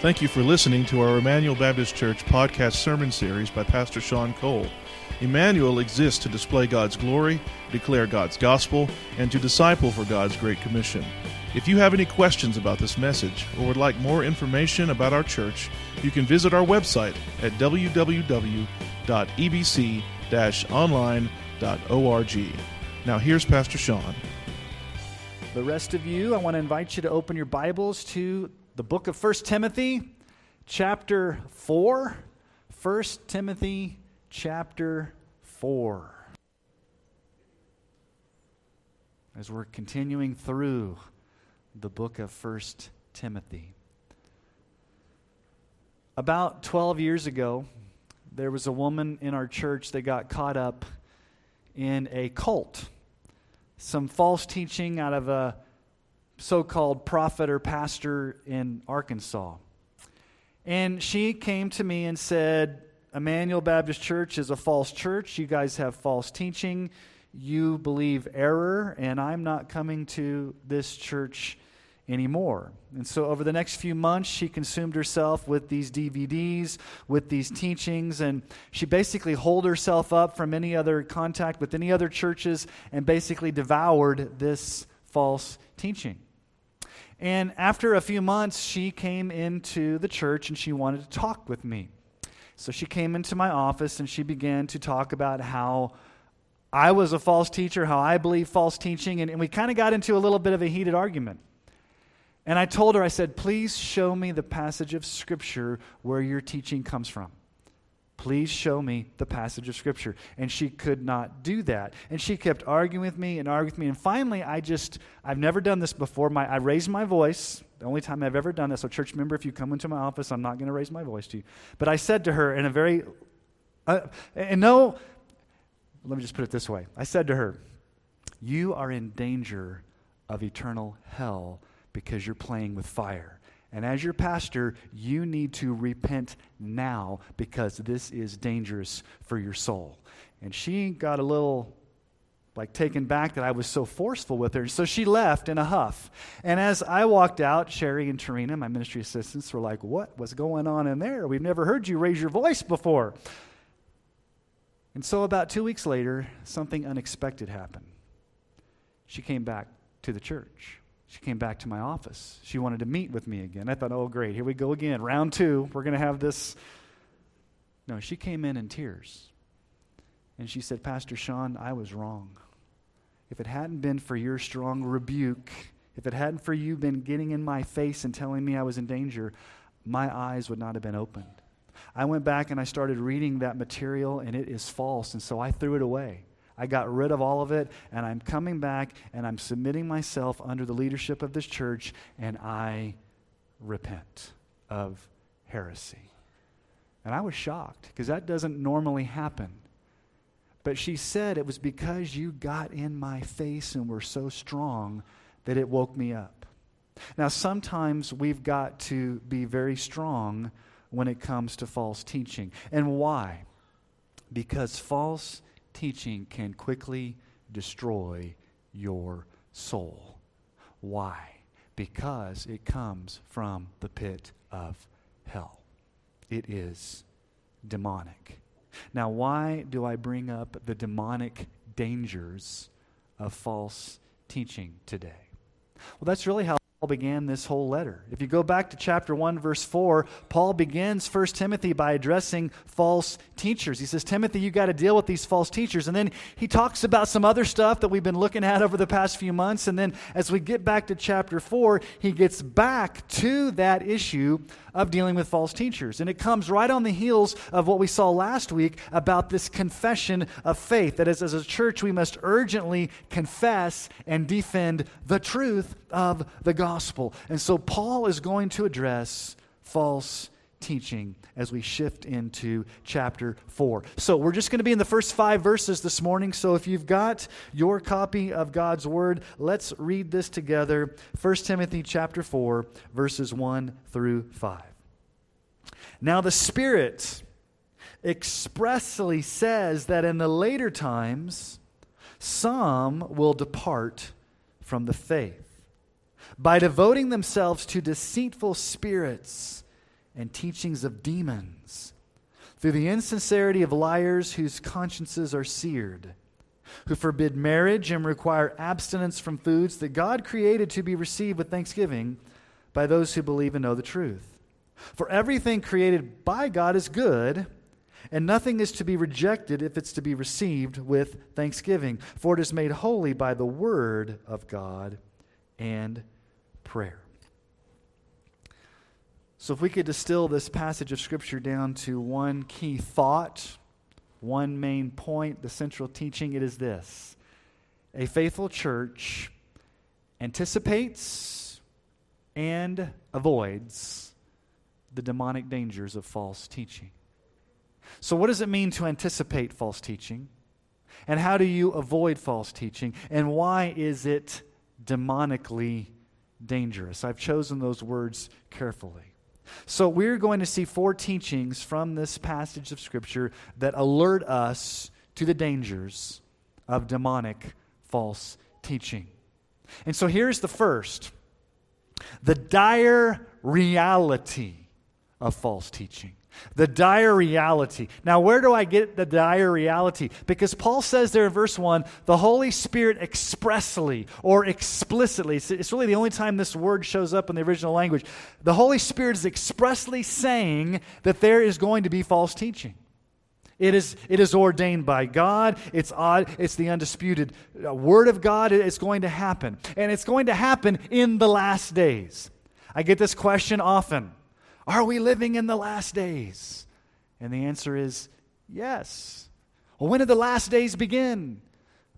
Thank you for listening to our Emmanuel Baptist Church podcast sermon series by Pastor Sean Cole. Emmanuel exists to display God's glory, declare God's gospel, and to disciple for God's Great Commission. If you have any questions about this message or would like more information about our church, you can visit our website at www.ebc-online.org. Now here's Pastor Sean. The rest of you, I want to invite you to open your Bibles to the book of 1 Timothy, chapter 4. 1 Timothy, chapter 4. As we're continuing through the book of 1 Timothy. About 12 years ago, there was a woman in our church that got caught up in a cult. Some false teaching out of a so called prophet or pastor in Arkansas. And she came to me and said, Emmanuel Baptist Church is a false church. You guys have false teaching. You believe error, and I'm not coming to this church anymore. And so, over the next few months, she consumed herself with these DVDs, with these teachings, and she basically holed herself up from any other contact with any other churches and basically devoured this false teaching. And after a few months, she came into the church and she wanted to talk with me. So she came into my office and she began to talk about how I was a false teacher, how I believe false teaching, and, and we kind of got into a little bit of a heated argument. And I told her, I said, please show me the passage of Scripture where your teaching comes from. Please show me the passage of Scripture. And she could not do that. And she kept arguing with me and arguing with me. And finally, I just, I've never done this before. My, I raised my voice. The only time I've ever done this. So, church member, if you come into my office, I'm not going to raise my voice to you. But I said to her in a very, uh, and no, let me just put it this way. I said to her, You are in danger of eternal hell because you're playing with fire. And as your pastor, you need to repent now because this is dangerous for your soul. And she got a little like taken back that I was so forceful with her. So she left in a huff. And as I walked out, Sherry and Tarina, my ministry assistants, were like, What was going on in there? We've never heard you raise your voice before. And so about two weeks later, something unexpected happened. She came back to the church. She came back to my office. She wanted to meet with me again. I thought, oh, great, here we go again. Round two, we're going to have this. No, she came in in tears. And she said, Pastor Sean, I was wrong. If it hadn't been for your strong rebuke, if it hadn't for you been getting in my face and telling me I was in danger, my eyes would not have been opened. I went back and I started reading that material, and it is false, and so I threw it away. I got rid of all of it, and I'm coming back and I'm submitting myself under the leadership of this church, and I repent of heresy. And I was shocked because that doesn't normally happen. But she said it was because you got in my face and were so strong that it woke me up. Now, sometimes we've got to be very strong when it comes to false teaching. And why? Because false teaching can quickly destroy your soul. Why? Because it comes from the pit of hell. It is demonic. Now, why do I bring up the demonic dangers of false teaching today? Well, that's really how began this whole letter. If you go back to chapter 1, verse 4, Paul begins 1 Timothy by addressing false teachers. He says, Timothy, you got to deal with these false teachers. And then he talks about some other stuff that we've been looking at over the past few months. And then as we get back to chapter 4, he gets back to that issue of dealing with false teachers. And it comes right on the heels of what we saw last week about this confession of faith. That is, as a church, we must urgently confess and defend the truth of the gospel. And so Paul is going to address false teaching as we shift into chapter 4. So, we're just going to be in the first five verses this morning. So, if you've got your copy of God's word, let's read this together. 1 Timothy chapter 4, verses 1 through 5. Now, the Spirit expressly says that in the later times, some will depart from the faith by devoting themselves to deceitful spirits and teachings of demons, through the insincerity of liars whose consciences are seared, who forbid marriage and require abstinence from foods that God created to be received with thanksgiving by those who believe and know the truth. For everything created by God is good, and nothing is to be rejected if it's to be received with thanksgiving, for it is made holy by the word of God and prayer. So, if we could distill this passage of Scripture down to one key thought, one main point, the central teaching, it is this A faithful church anticipates and avoids the demonic dangers of false teaching. So, what does it mean to anticipate false teaching? And how do you avoid false teaching? And why is it demonically dangerous? I've chosen those words carefully. So, we're going to see four teachings from this passage of Scripture that alert us to the dangers of demonic false teaching. And so, here's the first the dire reality of false teaching. The dire reality. Now, where do I get the dire reality? Because Paul says there in verse 1 the Holy Spirit expressly or explicitly, it's really the only time this word shows up in the original language. The Holy Spirit is expressly saying that there is going to be false teaching. It is, it is ordained by God. It's odd. It's the undisputed uh, word of God. It's going to happen. And it's going to happen in the last days. I get this question often. Are we living in the last days? And the answer is yes. Well, when did the last days begin?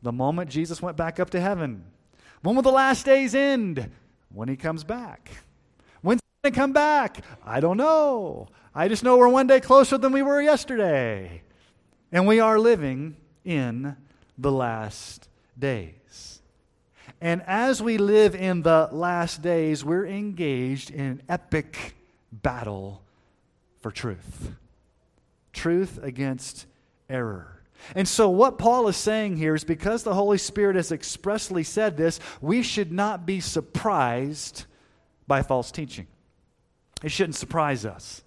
The moment Jesus went back up to heaven. When will the last days end? When he comes back. When's he going to come back? I don't know. I just know we're one day closer than we were yesterday. And we are living in the last days. And as we live in the last days, we're engaged in epic battle for truth. Truth against error. And so, what Paul is saying here is because the Holy Spirit has expressly said this, we should not be surprised by false teaching. It shouldn't surprise us.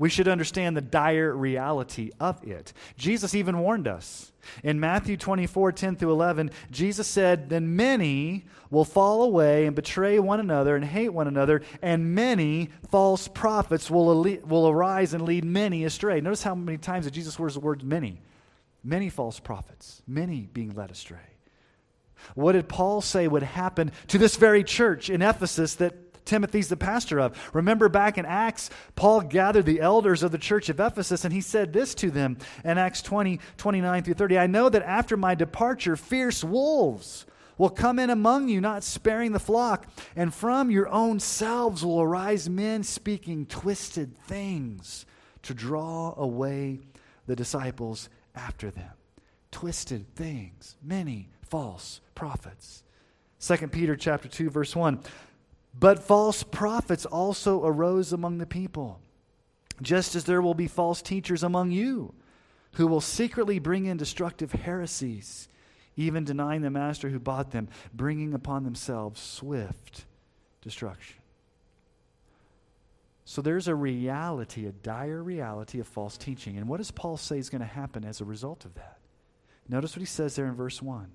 We should understand the dire reality of it. Jesus even warned us. In Matthew 24, 10 through 11, Jesus said, Then many will fall away and betray one another and hate one another, and many false prophets will, will arise and lead many astray. Notice how many times that Jesus wears the word many. Many false prophets, many being led astray. What did Paul say would happen to this very church in Ephesus that Timothy's the pastor of. Remember back in Acts, Paul gathered the elders of the church of Ephesus and he said this to them in Acts 20, 29 through 30. I know that after my departure, fierce wolves will come in among you, not sparing the flock, and from your own selves will arise men speaking twisted things to draw away the disciples after them. Twisted things, many false prophets. 2 Peter chapter 2 verse 1 but false prophets also arose among the people, just as there will be false teachers among you, who will secretly bring in destructive heresies, even denying the master who bought them, bringing upon themselves swift destruction. So there's a reality, a dire reality of false teaching. And what does Paul say is going to happen as a result of that? Notice what he says there in verse 1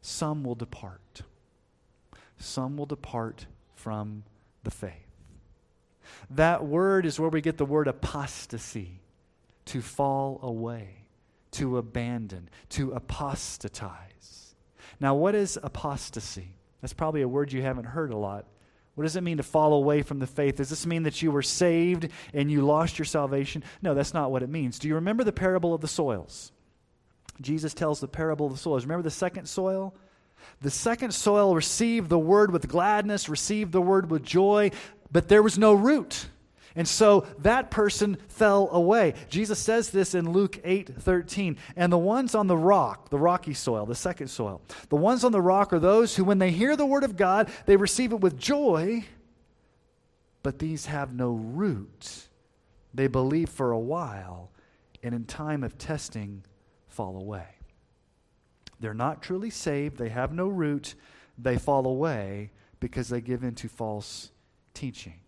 Some will depart some will depart from the faith. That word is where we get the word apostasy, to fall away, to abandon, to apostatize. Now, what is apostasy? That's probably a word you haven't heard a lot. What does it mean to fall away from the faith? Does this mean that you were saved and you lost your salvation? No, that's not what it means. Do you remember the parable of the soils? Jesus tells the parable of the soils. Remember the second soil? The second soil received the word with gladness, received the word with joy, but there was no root. And so that person fell away. Jesus says this in Luke 8 13. And the ones on the rock, the rocky soil, the second soil, the ones on the rock are those who, when they hear the word of God, they receive it with joy, but these have no root. They believe for a while, and in time of testing, fall away. They're not truly saved, they have no root, they fall away because they give in to false teaching.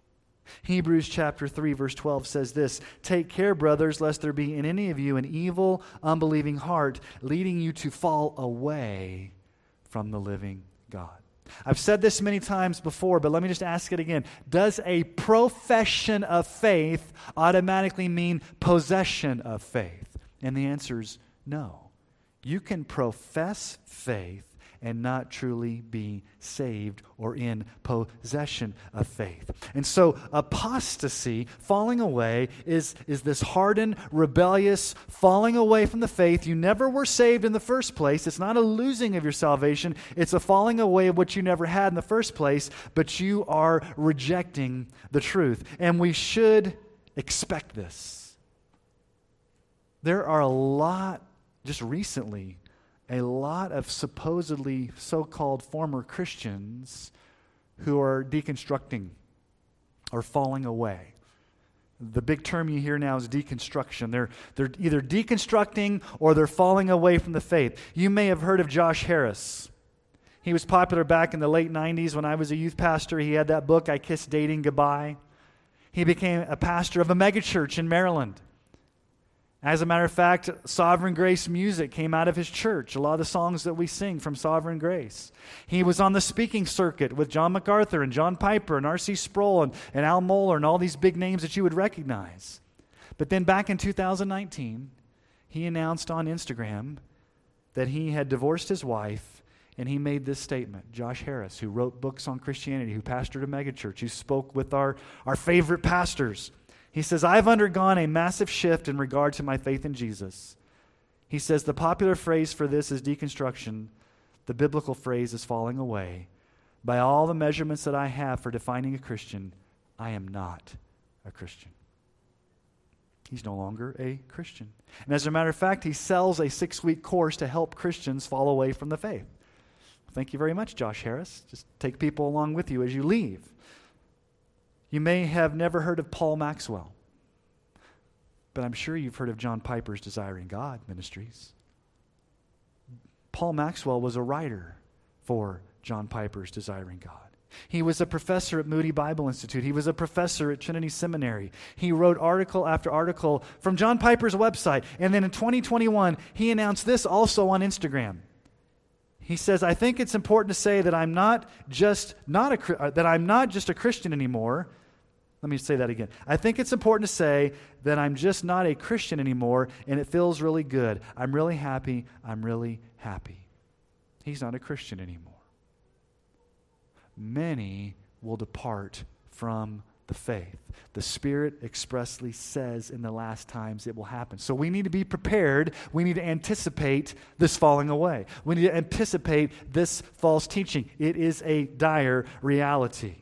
Hebrews chapter 3 verse 12 says this, "Take care, brothers, lest there be in any of you an evil, unbelieving heart, leading you to fall away from the living God." I've said this many times before, but let me just ask it again. Does a profession of faith automatically mean possession of faith? And the answer is no. You can profess faith and not truly be saved or in possession of faith. And so, apostasy, falling away, is, is this hardened, rebellious falling away from the faith. You never were saved in the first place. It's not a losing of your salvation, it's a falling away of what you never had in the first place, but you are rejecting the truth. And we should expect this. There are a lot, just recently, a lot of supposedly so called former Christians who are deconstructing or falling away. The big term you hear now is deconstruction. They're, they're either deconstructing or they're falling away from the faith. You may have heard of Josh Harris. He was popular back in the late 90s when I was a youth pastor. He had that book, I Kissed Dating Goodbye. He became a pastor of a megachurch in Maryland. As a matter of fact, Sovereign Grace music came out of his church. A lot of the songs that we sing from Sovereign Grace. He was on the speaking circuit with John MacArthur and John Piper and R.C. Sproul and, and Al Mohler and all these big names that you would recognize. But then back in 2019, he announced on Instagram that he had divorced his wife and he made this statement. Josh Harris, who wrote books on Christianity, who pastored a megachurch, who spoke with our, our favorite pastors he says, I've undergone a massive shift in regard to my faith in Jesus. He says, the popular phrase for this is deconstruction. The biblical phrase is falling away. By all the measurements that I have for defining a Christian, I am not a Christian. He's no longer a Christian. And as a matter of fact, he sells a six week course to help Christians fall away from the faith. Thank you very much, Josh Harris. Just take people along with you as you leave. You may have never heard of Paul Maxwell, but I'm sure you've heard of John Piper's Desiring God Ministries. Paul Maxwell was a writer for John Piper's Desiring God. He was a professor at Moody Bible Institute. He was a professor at Trinity Seminary. He wrote article after article from John Piper's website. And then in 2021, he announced this also on Instagram. He says, "I think it's important to say that I'm not just not a uh, that I'm not just a Christian anymore, let me say that again. I think it's important to say that I'm just not a Christian anymore, and it feels really good. I'm really happy. I'm really happy. He's not a Christian anymore. Many will depart from the faith. The Spirit expressly says in the last times it will happen. So we need to be prepared. We need to anticipate this falling away. We need to anticipate this false teaching. It is a dire reality.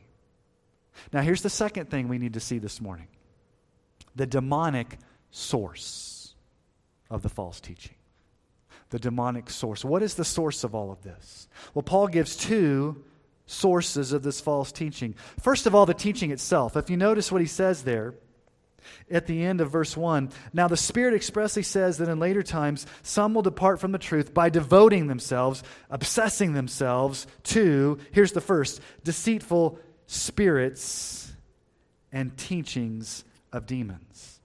Now, here's the second thing we need to see this morning the demonic source of the false teaching. The demonic source. What is the source of all of this? Well, Paul gives two sources of this false teaching. First of all, the teaching itself. If you notice what he says there, at the end of verse 1. Now, the Spirit expressly says that in later times, some will depart from the truth by devoting themselves, obsessing themselves to, here's the first, deceitful spirits and teachings of demons.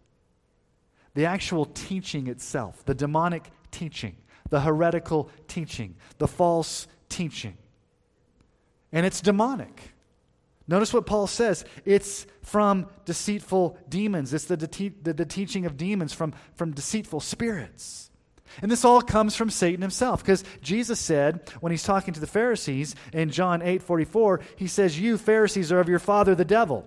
The actual teaching itself, the demonic teaching, the heretical teaching, the false teaching. And it's demonic. Notice what Paul says. It's from deceitful demons. It's the, de- the, the teaching of demons from, from deceitful spirits. And this all comes from Satan himself because Jesus said when he's talking to the Pharisees in John 8 44, he says, You Pharisees are of your father the devil.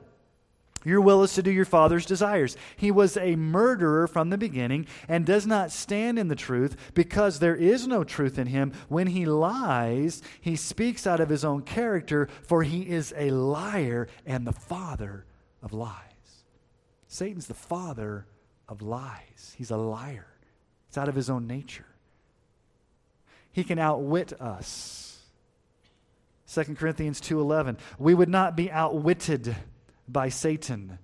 Your will is to do your father's desires. He was a murderer from the beginning and does not stand in the truth because there is no truth in him. When he lies, he speaks out of his own character, for he is a liar and the father of lies. Satan's the father of lies, he's a liar. It's out of his own nature. He can outwit us. 2 Corinthians 2:11 We would not be outwitted by Satan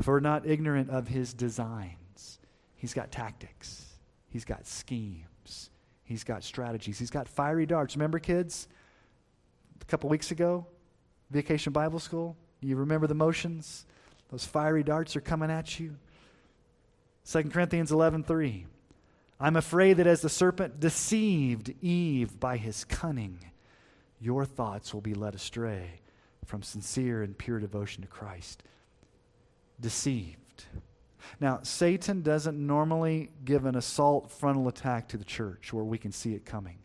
for not ignorant of his designs. He's got tactics. He's got schemes. He's got strategies. He's got fiery darts. Remember kids? A couple weeks ago, Vacation Bible School, you remember the motions? Those fiery darts are coming at you. 2 Corinthians 11:3. I'm afraid that as the serpent deceived Eve by his cunning, your thoughts will be led astray from sincere and pure devotion to Christ. Deceived. Now, Satan doesn't normally give an assault frontal attack to the church where we can see it coming.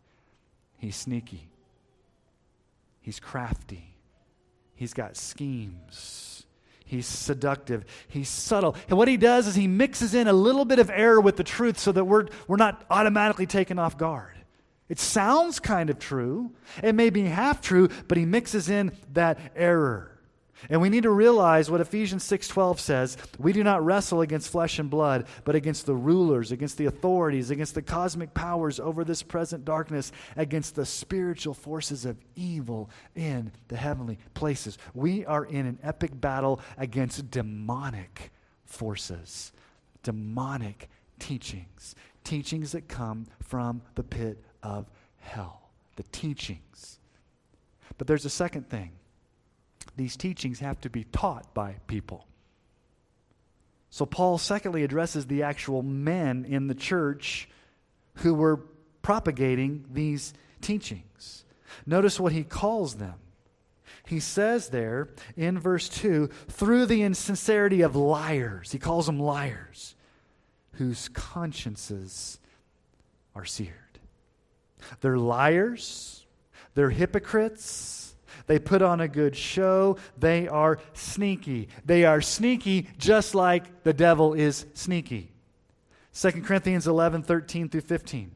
He's sneaky, he's crafty, he's got schemes. He's seductive. He's subtle. And what he does is he mixes in a little bit of error with the truth so that we're, we're not automatically taken off guard. It sounds kind of true. It may be half true, but he mixes in that error. And we need to realize what Ephesians 6:12 says, we do not wrestle against flesh and blood, but against the rulers, against the authorities, against the cosmic powers over this present darkness, against the spiritual forces of evil in the heavenly places. We are in an epic battle against demonic forces, demonic teachings, teachings that come from the pit of hell, the teachings. But there's a second thing these teachings have to be taught by people. So, Paul, secondly, addresses the actual men in the church who were propagating these teachings. Notice what he calls them. He says there in verse 2 through the insincerity of liars, he calls them liars, whose consciences are seared. They're liars, they're hypocrites, they put on a good show. They are sneaky. They are sneaky just like the devil is sneaky. 2 Corinthians 11, 13 through 15.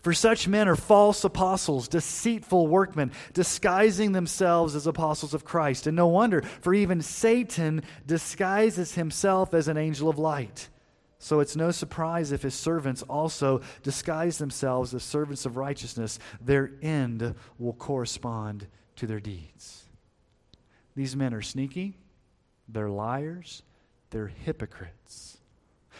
For such men are false apostles, deceitful workmen, disguising themselves as apostles of Christ. And no wonder, for even Satan disguises himself as an angel of light. So it's no surprise if his servants also disguise themselves as servants of righteousness. Their end will correspond to their deeds. These men are sneaky, they're liars, they're hypocrites.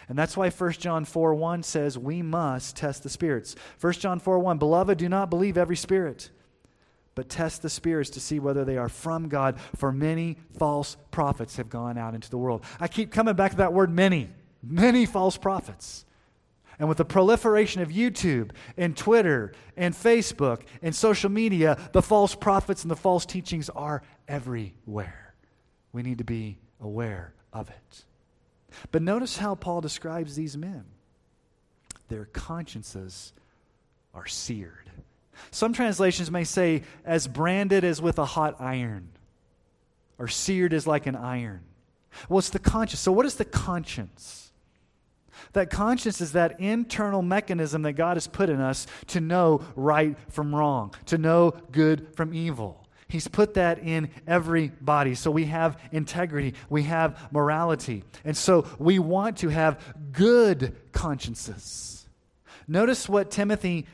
And that's why 1 John 4 1 says we must test the spirits. 1 John 4 1 Beloved, do not believe every spirit, but test the spirits to see whether they are from God, for many false prophets have gone out into the world. I keep coming back to that word many. Many false prophets. And with the proliferation of YouTube and Twitter and Facebook and social media, the false prophets and the false teachings are everywhere. We need to be aware of it. But notice how Paul describes these men their consciences are seared. Some translations may say, as branded as with a hot iron, or seared as like an iron. Well, it's the conscience. So, what is the conscience? That conscience is that internal mechanism that God has put in us to know right from wrong, to know good from evil. He's put that in everybody. So we have integrity, we have morality. And so we want to have good consciences. Notice what Timothy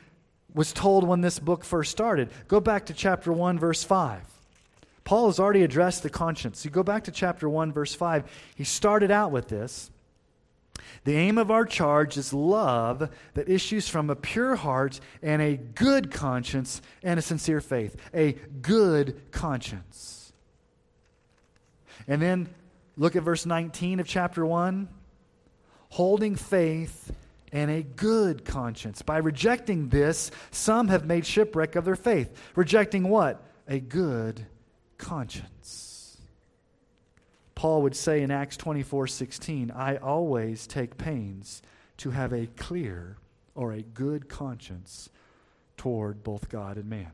was told when this book first started. Go back to chapter 1, verse 5. Paul has already addressed the conscience. You go back to chapter 1, verse 5. He started out with this. The aim of our charge is love that issues from a pure heart and a good conscience and a sincere faith. A good conscience. And then look at verse 19 of chapter 1. Holding faith and a good conscience. By rejecting this, some have made shipwreck of their faith. Rejecting what? A good conscience. Paul would say in Acts 24 16, I always take pains to have a clear or a good conscience toward both God and man.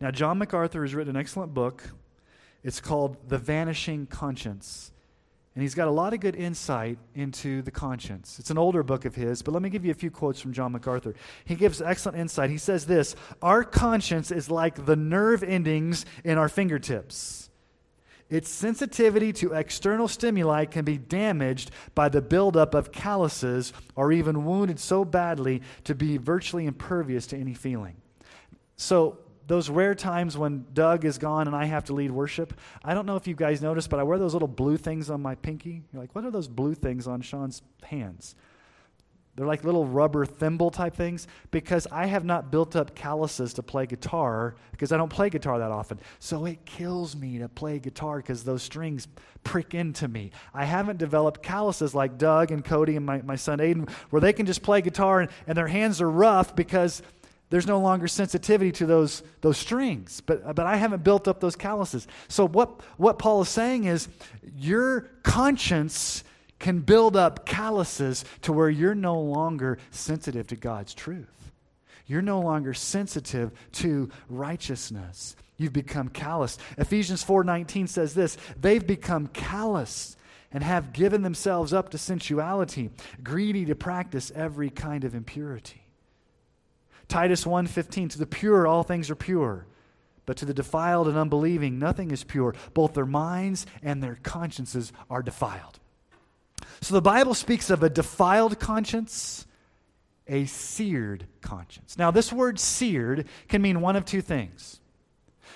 Now, John MacArthur has written an excellent book. It's called The Vanishing Conscience. And he's got a lot of good insight into the conscience. It's an older book of his, but let me give you a few quotes from John MacArthur. He gives excellent insight. He says this Our conscience is like the nerve endings in our fingertips. Its sensitivity to external stimuli can be damaged by the buildup of calluses or even wounded so badly to be virtually impervious to any feeling. So, those rare times when Doug is gone and I have to lead worship, I don't know if you guys noticed, but I wear those little blue things on my pinky. You're like, what are those blue things on Sean's hands? They're like little rubber thimble type things because I have not built up calluses to play guitar because I don't play guitar that often. So it kills me to play guitar because those strings prick into me. I haven't developed calluses like Doug and Cody and my, my son Aiden where they can just play guitar and, and their hands are rough because there's no longer sensitivity to those, those strings. But, but I haven't built up those calluses. So what, what Paul is saying is your conscience can build up calluses to where you're no longer sensitive to God's truth. You're no longer sensitive to righteousness. You've become callous. Ephesians 4:19 says this, they've become callous and have given themselves up to sensuality, greedy to practice every kind of impurity. Titus 1:15 to the pure all things are pure, but to the defiled and unbelieving nothing is pure, both their minds and their consciences are defiled. So the Bible speaks of a defiled conscience, a seared conscience. Now, this word seared can mean one of two things.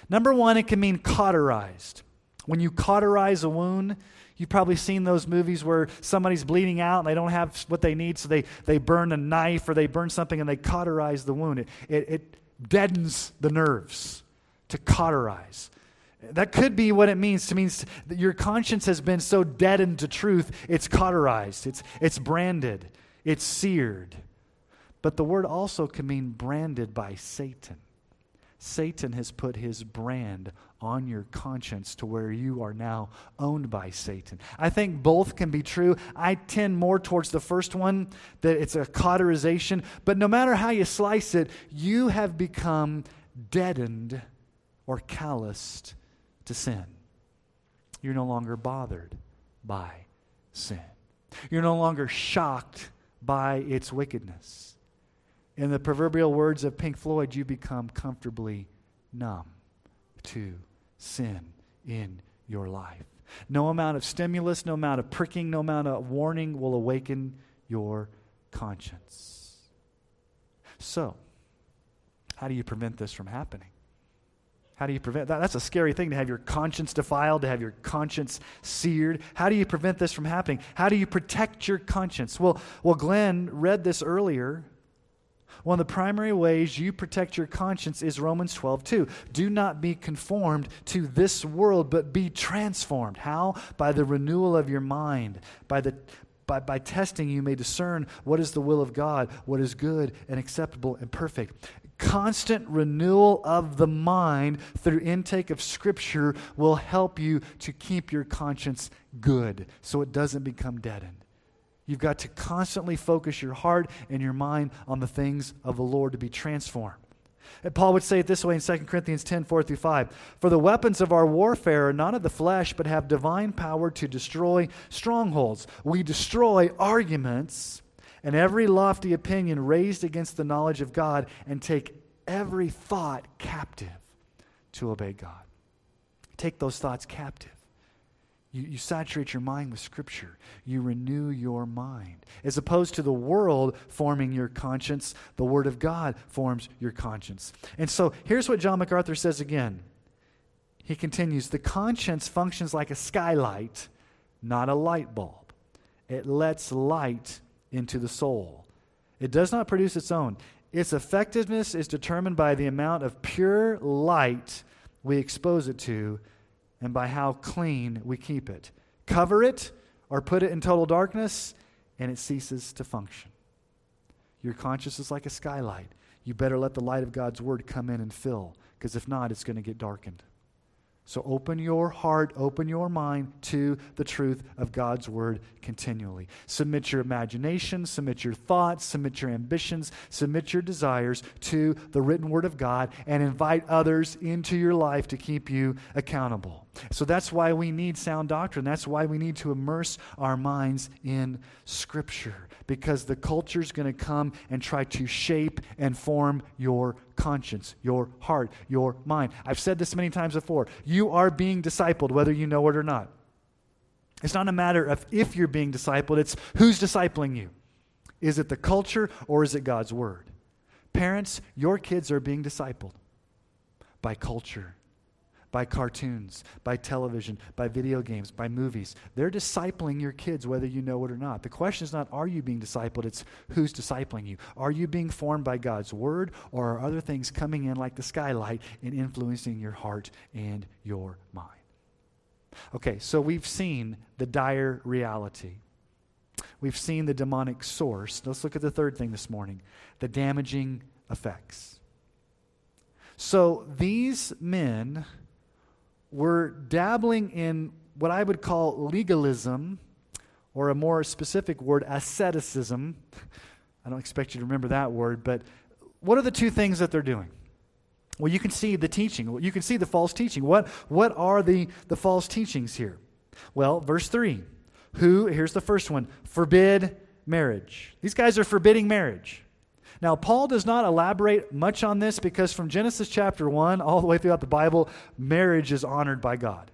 Number one, it can mean cauterized. When you cauterize a wound, You've probably seen those movies where somebody's bleeding out and they don't have what they need, so they, they burn a knife or they burn something and they cauterize the wound. It, it, it deadens the nerves to cauterize. That could be what it means to mean that your conscience has been so deadened to truth, it's cauterized, it's, it's branded, it's seared. But the word also can mean branded by Satan. Satan has put his brand on your conscience to where you are now owned by Satan. I think both can be true. I tend more towards the first one, that it's a cauterization. But no matter how you slice it, you have become deadened or calloused to sin. You're no longer bothered by sin. You're no longer shocked by its wickedness. In the proverbial words of Pink Floyd, you become comfortably numb to sin in your life. No amount of stimulus, no amount of pricking, no amount of warning will awaken your conscience. So, how do you prevent this from happening? How do you prevent that? That's a scary thing to have your conscience defiled, to have your conscience seared. How do you prevent this from happening? How do you protect your conscience? Well, well Glenn read this earlier. One of the primary ways you protect your conscience is Romans 12, 2. Do not be conformed to this world, but be transformed. How? By the renewal of your mind, by the by, by testing, you may discern what is the will of God, what is good and acceptable and perfect constant renewal of the mind through intake of Scripture will help you to keep your conscience good so it doesn't become deadened. You've got to constantly focus your heart and your mind on the things of the Lord to be transformed. And Paul would say it this way in 2 Corinthians 10 4 through 5. For the weapons of our warfare are not of the flesh, but have divine power to destroy strongholds. We destroy arguments and every lofty opinion raised against the knowledge of God, and take every thought captive to obey God. Take those thoughts captive. You, you saturate your mind with Scripture. You renew your mind. As opposed to the world forming your conscience, the Word of God forms your conscience. And so here's what John MacArthur says again. He continues The conscience functions like a skylight, not a light bulb. It lets light into the soul. It does not produce its own. Its effectiveness is determined by the amount of pure light we expose it to and by how clean we keep it. Cover it or put it in total darkness, and it ceases to function. Your conscience is like a skylight. You better let the light of God's word come in and fill, because if not, it's going to get darkened. So open your heart, open your mind to the truth of God's word continually. Submit your imagination, submit your thoughts, submit your ambitions, submit your desires to the written word of God, and invite others into your life to keep you accountable. So that's why we need sound doctrine. That's why we need to immerse our minds in Scripture, because the culture is going to come and try to shape and form your conscience, your heart, your mind. I've said this many times before. You are being discipled, whether you know it or not. It's not a matter of if you're being discipled, it's who's discipling you. Is it the culture or is it God's Word? Parents, your kids are being discipled by culture by cartoons, by television, by video games, by movies. They're discipling your kids whether you know it or not. The question is not are you being discipled, it's who's discipling you. Are you being formed by God's word or are other things coming in like the skylight and influencing your heart and your mind? Okay, so we've seen the dire reality. We've seen the demonic source. Let's look at the third thing this morning the damaging effects. So these men were dabbling in what I would call legalism, or a more specific word, asceticism. I don't expect you to remember that word, but what are the two things that they're doing? Well, you can see the teaching. You can see the false teaching. What, what are the, the false teachings here? Well, verse 3. Who, here's the first one, forbid marriage. These guys are forbidding marriage. Now, Paul does not elaborate much on this because from Genesis chapter 1 all the way throughout the Bible, marriage is honored by God.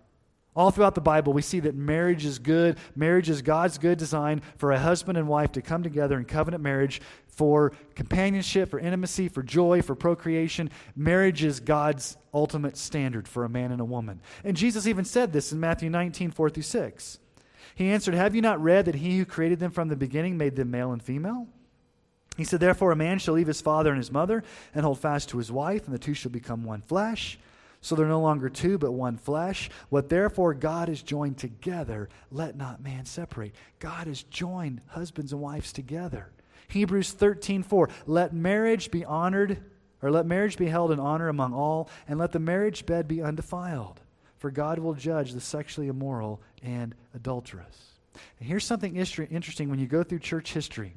All throughout the Bible, we see that marriage is good. Marriage is God's good design for a husband and wife to come together in covenant marriage for companionship, for intimacy, for joy, for procreation. Marriage is God's ultimate standard for a man and a woman. And Jesus even said this in Matthew 19, 4 through 6. He answered, Have you not read that he who created them from the beginning made them male and female? He said, Therefore, a man shall leave his father and his mother and hold fast to his wife, and the two shall become one flesh. So they're no longer two, but one flesh. What therefore God has joined together, let not man separate. God has joined husbands and wives together. Hebrews 13 4. Let marriage be honored, or let marriage be held in honor among all, and let the marriage bed be undefiled. For God will judge the sexually immoral and adulterous. And here's something interesting when you go through church history.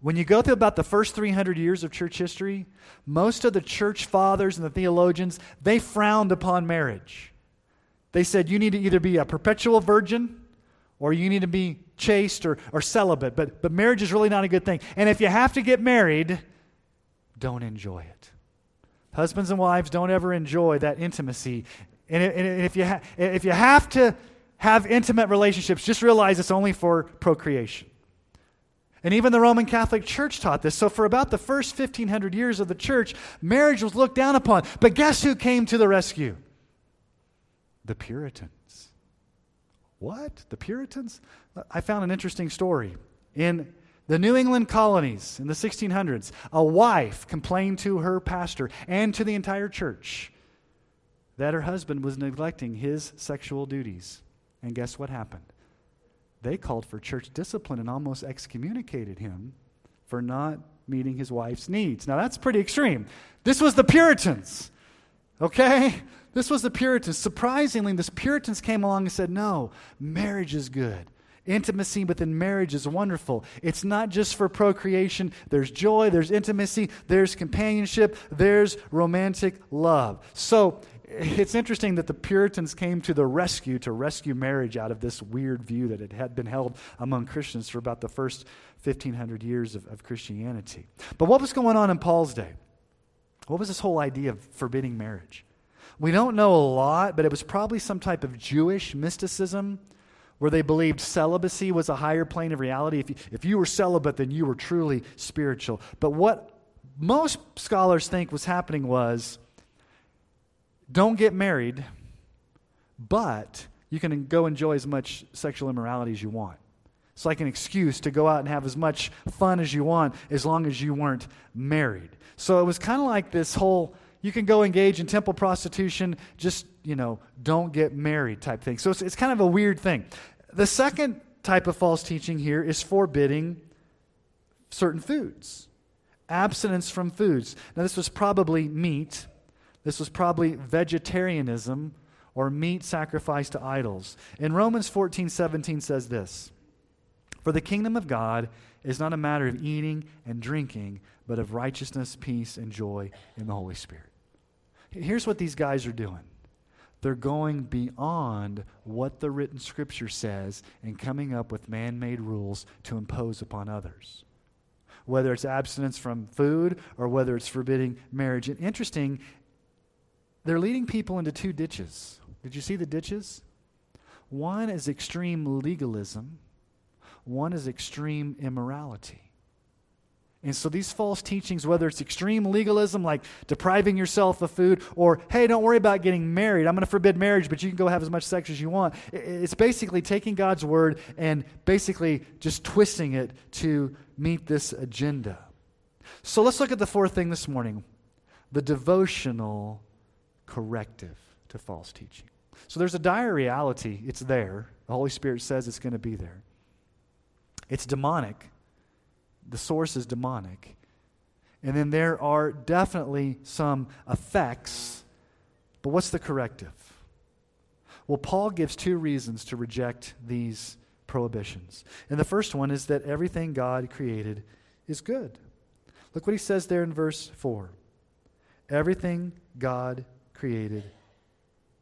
When you go through about the first 300 years of church history, most of the church fathers and the theologians, they frowned upon marriage. They said you need to either be a perpetual virgin or you need to be chaste or, or celibate. But, but marriage is really not a good thing. And if you have to get married, don't enjoy it. Husbands and wives don't ever enjoy that intimacy. And, and if, you ha- if you have to have intimate relationships, just realize it's only for procreation. And even the Roman Catholic Church taught this. So, for about the first 1500 years of the church, marriage was looked down upon. But guess who came to the rescue? The Puritans. What? The Puritans? I found an interesting story. In the New England colonies in the 1600s, a wife complained to her pastor and to the entire church that her husband was neglecting his sexual duties. And guess what happened? They called for church discipline and almost excommunicated him for not meeting his wife's needs. Now, that's pretty extreme. This was the Puritans, okay? This was the Puritans. Surprisingly, this Puritans came along and said, no, marriage is good. Intimacy within marriage is wonderful. It's not just for procreation. There's joy, there's intimacy, there's companionship, there's romantic love. So it's interesting that the Puritans came to the rescue to rescue marriage out of this weird view that it had been held among Christians for about the first 1500 years of, of Christianity. But what was going on in Paul's day? What was this whole idea of forbidding marriage? We don't know a lot, but it was probably some type of Jewish mysticism where they believed celibacy was a higher plane of reality. If you, if you were celibate, then you were truly spiritual. But what most scholars think was happening was don't get married, but you can go enjoy as much sexual immorality as you want. It's like an excuse to go out and have as much fun as you want as long as you weren't married. So it was kind of like this whole you can go engage in temple prostitution, just, you know, don't get married type thing. So it's, it's kind of a weird thing. The second type of false teaching here is forbidding certain foods, abstinence from foods. Now, this was probably meat this was probably vegetarianism or meat sacrificed to idols. In Romans 14 17 says this For the kingdom of God is not a matter of eating and drinking, but of righteousness, peace, and joy in the Holy Spirit. Here's what these guys are doing they're going beyond what the written scripture says and coming up with man made rules to impose upon others. Whether it's abstinence from food or whether it's forbidding marriage. And interesting, they're leading people into two ditches. Did you see the ditches? One is extreme legalism, one is extreme immorality. And so these false teachings, whether it's extreme legalism like depriving yourself of food, or hey, don't worry about getting married. I'm going to forbid marriage, but you can go have as much sex as you want. It's basically taking God's word and basically just twisting it to meet this agenda. So let's look at the fourth thing this morning the devotional corrective to false teaching. So there's a dire reality. It's there. The Holy Spirit says it's going to be there. It's demonic the source is demonic. And then there are definitely some effects, but what's the corrective? Well, Paul gives two reasons to reject these prohibitions. And the first one is that everything God created is good. Look what he says there in verse 4. Everything God created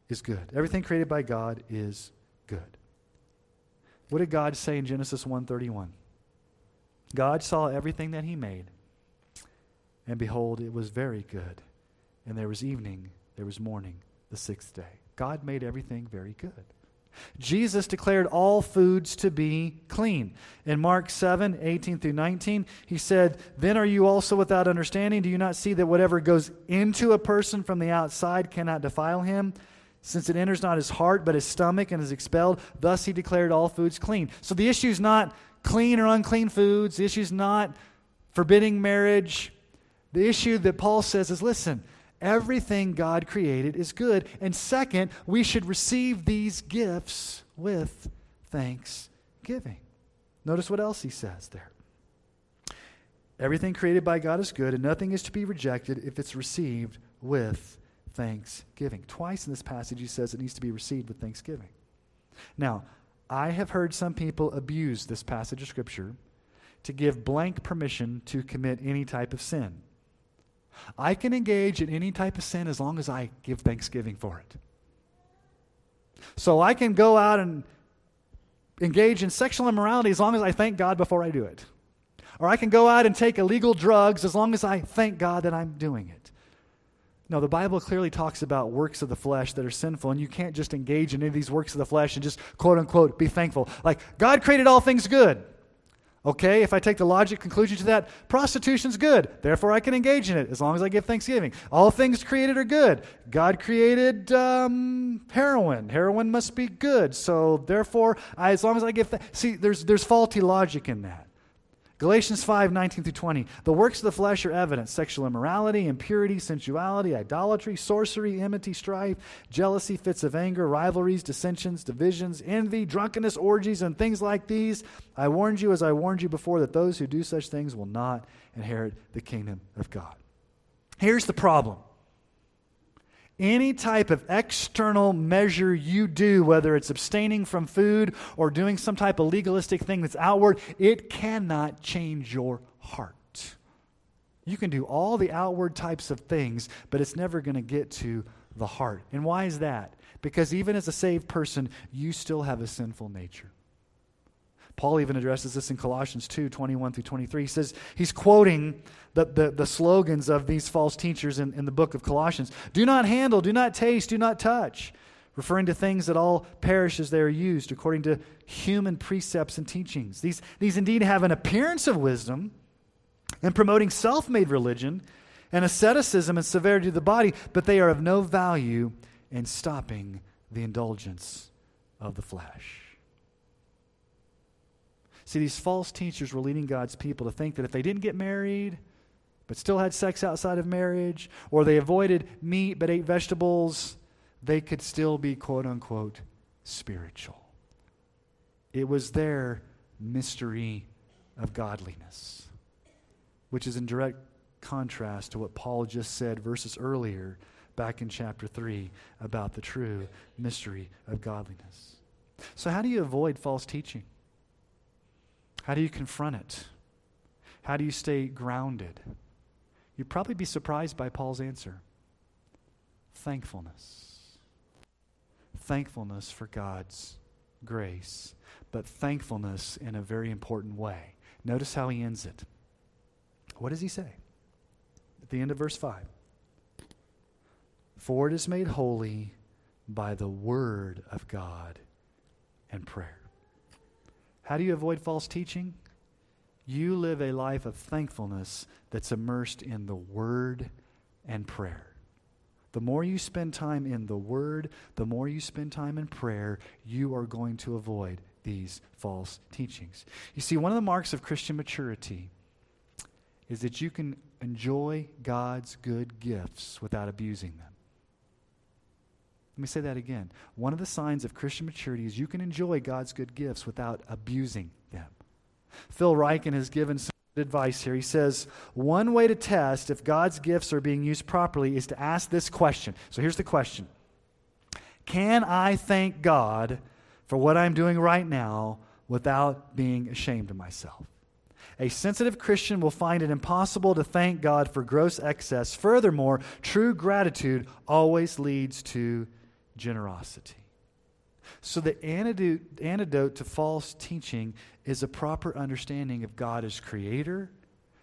is good. Everything created by God is good. What did God say in Genesis 1:31? God saw everything that he made, and behold, it was very good. And there was evening, there was morning, the sixth day. God made everything very good. Jesus declared all foods to be clean. In Mark 7 18 through 19, he said, Then are you also without understanding? Do you not see that whatever goes into a person from the outside cannot defile him? Since it enters not his heart, but his stomach, and is expelled, thus he declared all foods clean. So the issue is not clean or unclean foods. The issue is not forbidding marriage. The issue that Paul says is listen, everything God created is good. And second, we should receive these gifts with thanksgiving. Notice what else he says there. Everything created by God is good, and nothing is to be rejected if it's received with thanksgiving. Twice in this passage, he says it needs to be received with thanksgiving. Now, I have heard some people abuse this passage of Scripture to give blank permission to commit any type of sin. I can engage in any type of sin as long as I give thanksgiving for it. So I can go out and engage in sexual immorality as long as I thank God before I do it. Or I can go out and take illegal drugs as long as I thank God that I'm doing it. No, the Bible clearly talks about works of the flesh that are sinful, and you can't just engage in any of these works of the flesh and just quote unquote be thankful. Like, God created all things good. Okay, if I take the logic conclusion to that, prostitution's good. Therefore, I can engage in it as long as I give thanksgiving. All things created are good. God created um, heroin. Heroin must be good. So, therefore, I, as long as I give. Th- See, there's, there's faulty logic in that. Galatians 5 19 through 20. The works of the flesh are evident sexual immorality, impurity, sensuality, idolatry, sorcery, enmity, strife, jealousy, fits of anger, rivalries, dissensions, divisions, envy, drunkenness, orgies, and things like these. I warned you, as I warned you before, that those who do such things will not inherit the kingdom of God. Here's the problem any type of external measure you do, whether it's abstaining from food or doing some type of legalistic thing that's outward, it cannot change your heart. You can do all the outward types of things, but it's never going to get to the heart. And why is that? Because even as a saved person, you still have a sinful nature. Paul even addresses this in Colossians 2 21 through 23. He says, he's quoting the, the, the slogans of these false teachers in, in the book of Colossians Do not handle, do not taste, do not touch, referring to things that all perish as they are used according to human precepts and teachings. These, these indeed have an appearance of wisdom and promoting self made religion and asceticism and severity of the body, but they are of no value in stopping the indulgence of the flesh. See, these false teachers were leading God's people to think that if they didn't get married, but still had sex outside of marriage, or they avoided meat but ate vegetables, they could still be quote unquote spiritual. It was their mystery of godliness, which is in direct contrast to what Paul just said verses earlier back in chapter 3 about the true mystery of godliness. So, how do you avoid false teaching? How do you confront it? How do you stay grounded? You'd probably be surprised by Paul's answer thankfulness. Thankfulness for God's grace, but thankfulness in a very important way. Notice how he ends it. What does he say? At the end of verse 5 For it is made holy by the word of God and prayer. How do you avoid false teaching? you live a life of thankfulness that's immersed in the Word and prayer. The more you spend time in the Word, the more you spend time in prayer, you are going to avoid these false teachings. You see, one of the marks of Christian maturity is that you can enjoy God's good gifts without abusing them. Let me say that again. One of the signs of Christian maturity is you can enjoy God's good gifts without abusing them. Phil Ryken has given some advice here. He says, One way to test if God's gifts are being used properly is to ask this question. So here's the question Can I thank God for what I'm doing right now without being ashamed of myself? A sensitive Christian will find it impossible to thank God for gross excess. Furthermore, true gratitude always leads to generosity. So, the antidote, antidote to false teaching is a proper understanding of God as creator,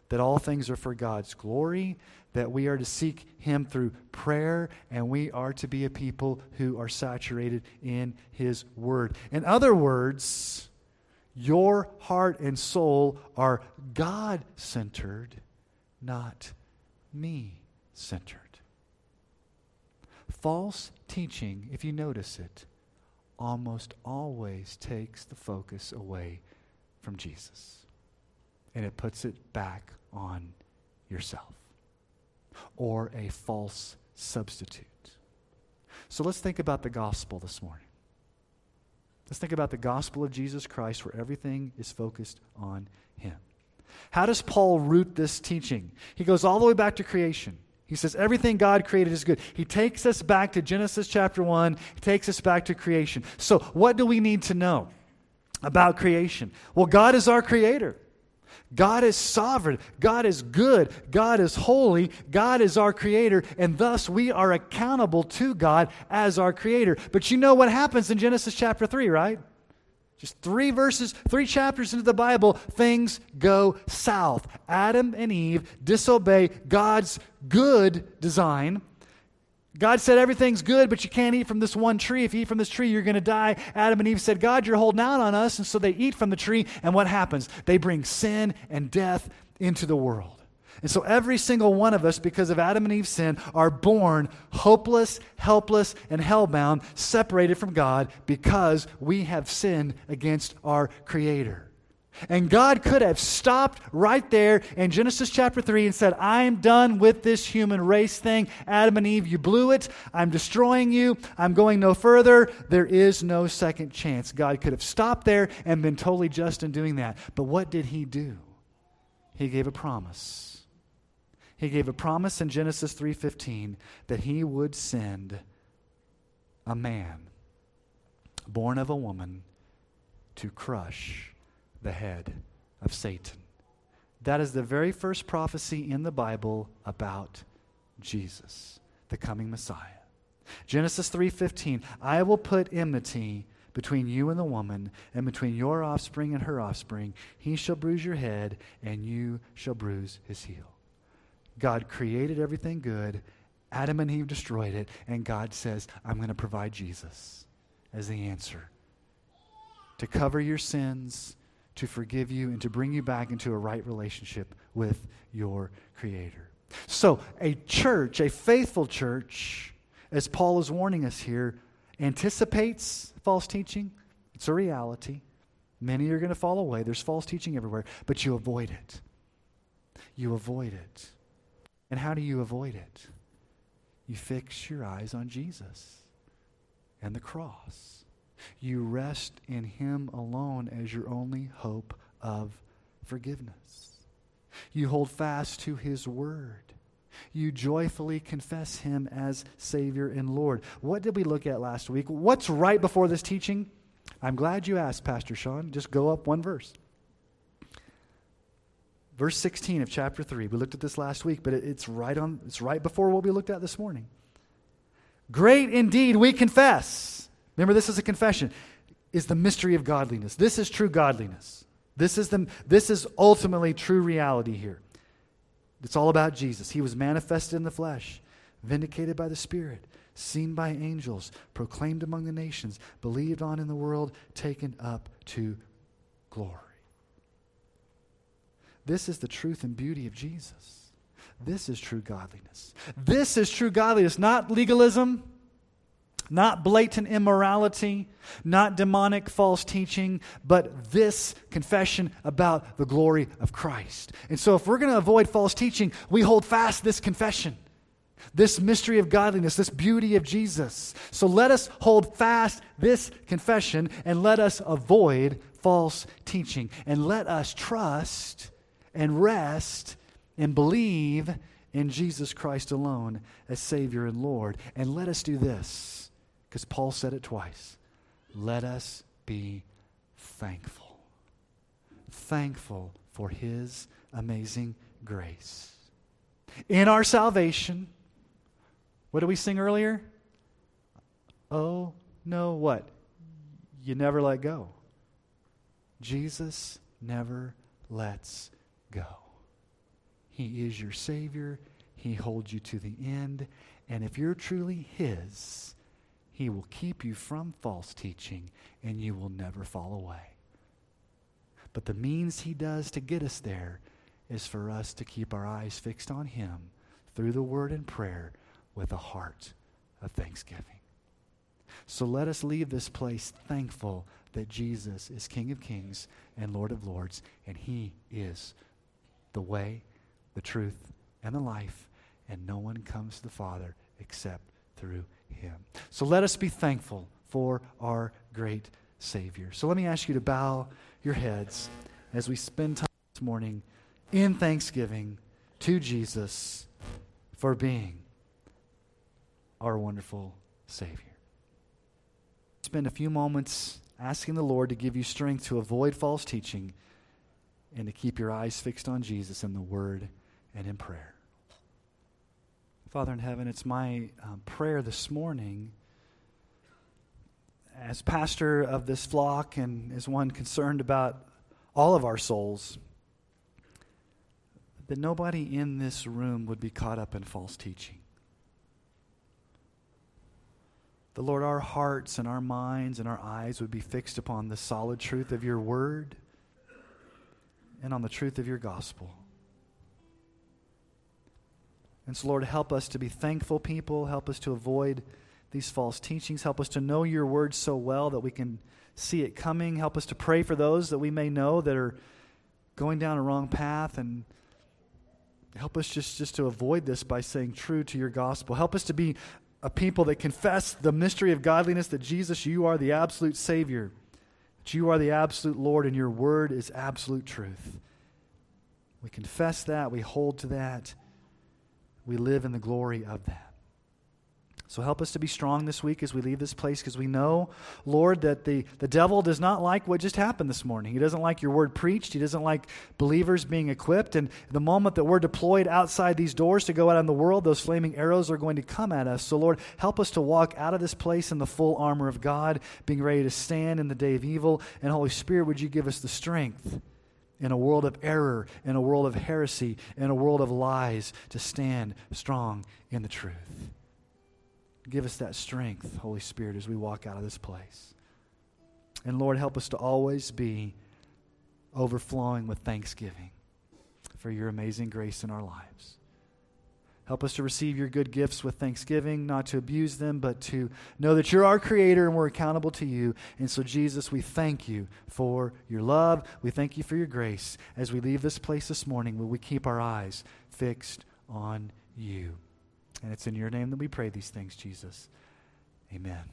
that all things are for God's glory, that we are to seek Him through prayer, and we are to be a people who are saturated in His Word. In other words, your heart and soul are God centered, not me centered. False teaching, if you notice it, almost always takes the focus away from Jesus and it puts it back on yourself or a false substitute. So let's think about the gospel this morning. Let's think about the gospel of Jesus Christ where everything is focused on Him. How does Paul root this teaching? He goes all the way back to creation. He says everything God created is good. He takes us back to Genesis chapter 1, he takes us back to creation. So, what do we need to know about creation? Well, God is our creator. God is sovereign. God is good. God is holy. God is our creator. And thus we are accountable to God as our creator. But you know what happens in Genesis chapter 3, right? Just three verses, three chapters into the Bible, things go south. Adam and Eve disobey God's good design. God said everything's good, but you can't eat from this one tree. If you eat from this tree, you're going to die. Adam and Eve said, God, you're holding out on us. And so they eat from the tree. And what happens? They bring sin and death into the world. And so every single one of us, because of Adam and Eve's sin, are born hopeless, helpless, and hellbound, separated from God because we have sinned against our Creator. And God could have stopped right there in Genesis chapter 3 and said, I'm done with this human race thing. Adam and Eve, you blew it. I'm destroying you. I'm going no further. There is no second chance. God could have stopped there and been totally just in doing that. But what did he do? He gave a promise. He gave a promise in Genesis 3:15 that he would send a man born of a woman to crush the head of Satan. That is the very first prophecy in the Bible about Jesus, the coming Messiah. Genesis 3:15, I will put enmity between you and the woman and between your offspring and her offspring. He shall bruise your head and you shall bruise his heel. God created everything good. Adam and Eve destroyed it. And God says, I'm going to provide Jesus as the answer to cover your sins, to forgive you, and to bring you back into a right relationship with your Creator. So, a church, a faithful church, as Paul is warning us here, anticipates false teaching. It's a reality. Many are going to fall away. There's false teaching everywhere, but you avoid it. You avoid it. And how do you avoid it? You fix your eyes on Jesus and the cross. You rest in Him alone as your only hope of forgiveness. You hold fast to His Word. You joyfully confess Him as Savior and Lord. What did we look at last week? What's right before this teaching? I'm glad you asked, Pastor Sean. Just go up one verse. Verse 16 of chapter 3. We looked at this last week, but it's right on it's right before what we looked at this morning. Great indeed we confess. Remember this is a confession. Is the mystery of godliness. This is true godliness. This is the this is ultimately true reality here. It's all about Jesus. He was manifested in the flesh, vindicated by the Spirit, seen by angels, proclaimed among the nations, believed on in the world, taken up to glory. This is the truth and beauty of Jesus. This is true godliness. This is true godliness, not legalism, not blatant immorality, not demonic false teaching, but this confession about the glory of Christ. And so, if we're going to avoid false teaching, we hold fast this confession this mystery of godliness, this beauty of Jesus. So let us hold fast this confession and let us avoid false teaching. And let us trust and rest and believe in Jesus Christ alone as Savior and Lord. And let us do this, because Paul said it twice. Let us be thankful. Thankful for His amazing grace. In our salvation, what did we sing earlier? Oh, no, what? You never let go. Jesus never lets go. He is your Savior. He holds you to the end. And if you're truly His, He will keep you from false teaching and you will never fall away. But the means He does to get us there is for us to keep our eyes fixed on Him through the Word and prayer with a heart of thanksgiving. So let us leave this place thankful that Jesus is King of Kings and Lord of Lords, and He is the way, the truth, and the life, and no one comes to the Father except through Him. So let us be thankful for our great Savior. So let me ask you to bow your heads as we spend time this morning in thanksgiving to Jesus for being our wonderful Savior. Spend a few moments asking the Lord to give you strength to avoid false teaching and to keep your eyes fixed on Jesus in the Word and in prayer. Father in heaven, it's my um, prayer this morning as pastor of this flock and as one concerned about all of our souls that nobody in this room would be caught up in false teaching. The Lord, our hearts and our minds and our eyes would be fixed upon the solid truth of your word and on the truth of your gospel. And so, Lord, help us to be thankful people. Help us to avoid these false teachings. Help us to know your word so well that we can see it coming. Help us to pray for those that we may know that are going down a wrong path. And help us just, just to avoid this by saying true to your gospel. Help us to be a people that confess the mystery of godliness that Jesus, you are the absolute Savior, you are the absolute Lord, and your word is absolute truth. We confess that, we hold to that, we live in the glory of that. So help us to be strong this week as we leave this place because we know, Lord, that the, the devil does not like what just happened this morning. He doesn't like your word preached. He doesn't like believers being equipped. And the moment that we're deployed outside these doors to go out in the world, those flaming arrows are going to come at us. So, Lord, help us to walk out of this place in the full armor of God, being ready to stand in the day of evil. And Holy Spirit, would you give us the strength? in a world of error, in a world of heresy, in a world of lies, to stand strong in the truth. Give us that strength, Holy Spirit, as we walk out of this place. And Lord, help us to always be overflowing with thanksgiving for your amazing grace in our lives. Help us to receive your good gifts with thanksgiving, not to abuse them, but to know that you're our creator and we're accountable to you. And so, Jesus, we thank you for your love. We thank you for your grace. As we leave this place this morning, will we keep our eyes fixed on you? And it's in your name that we pray these things, Jesus. Amen.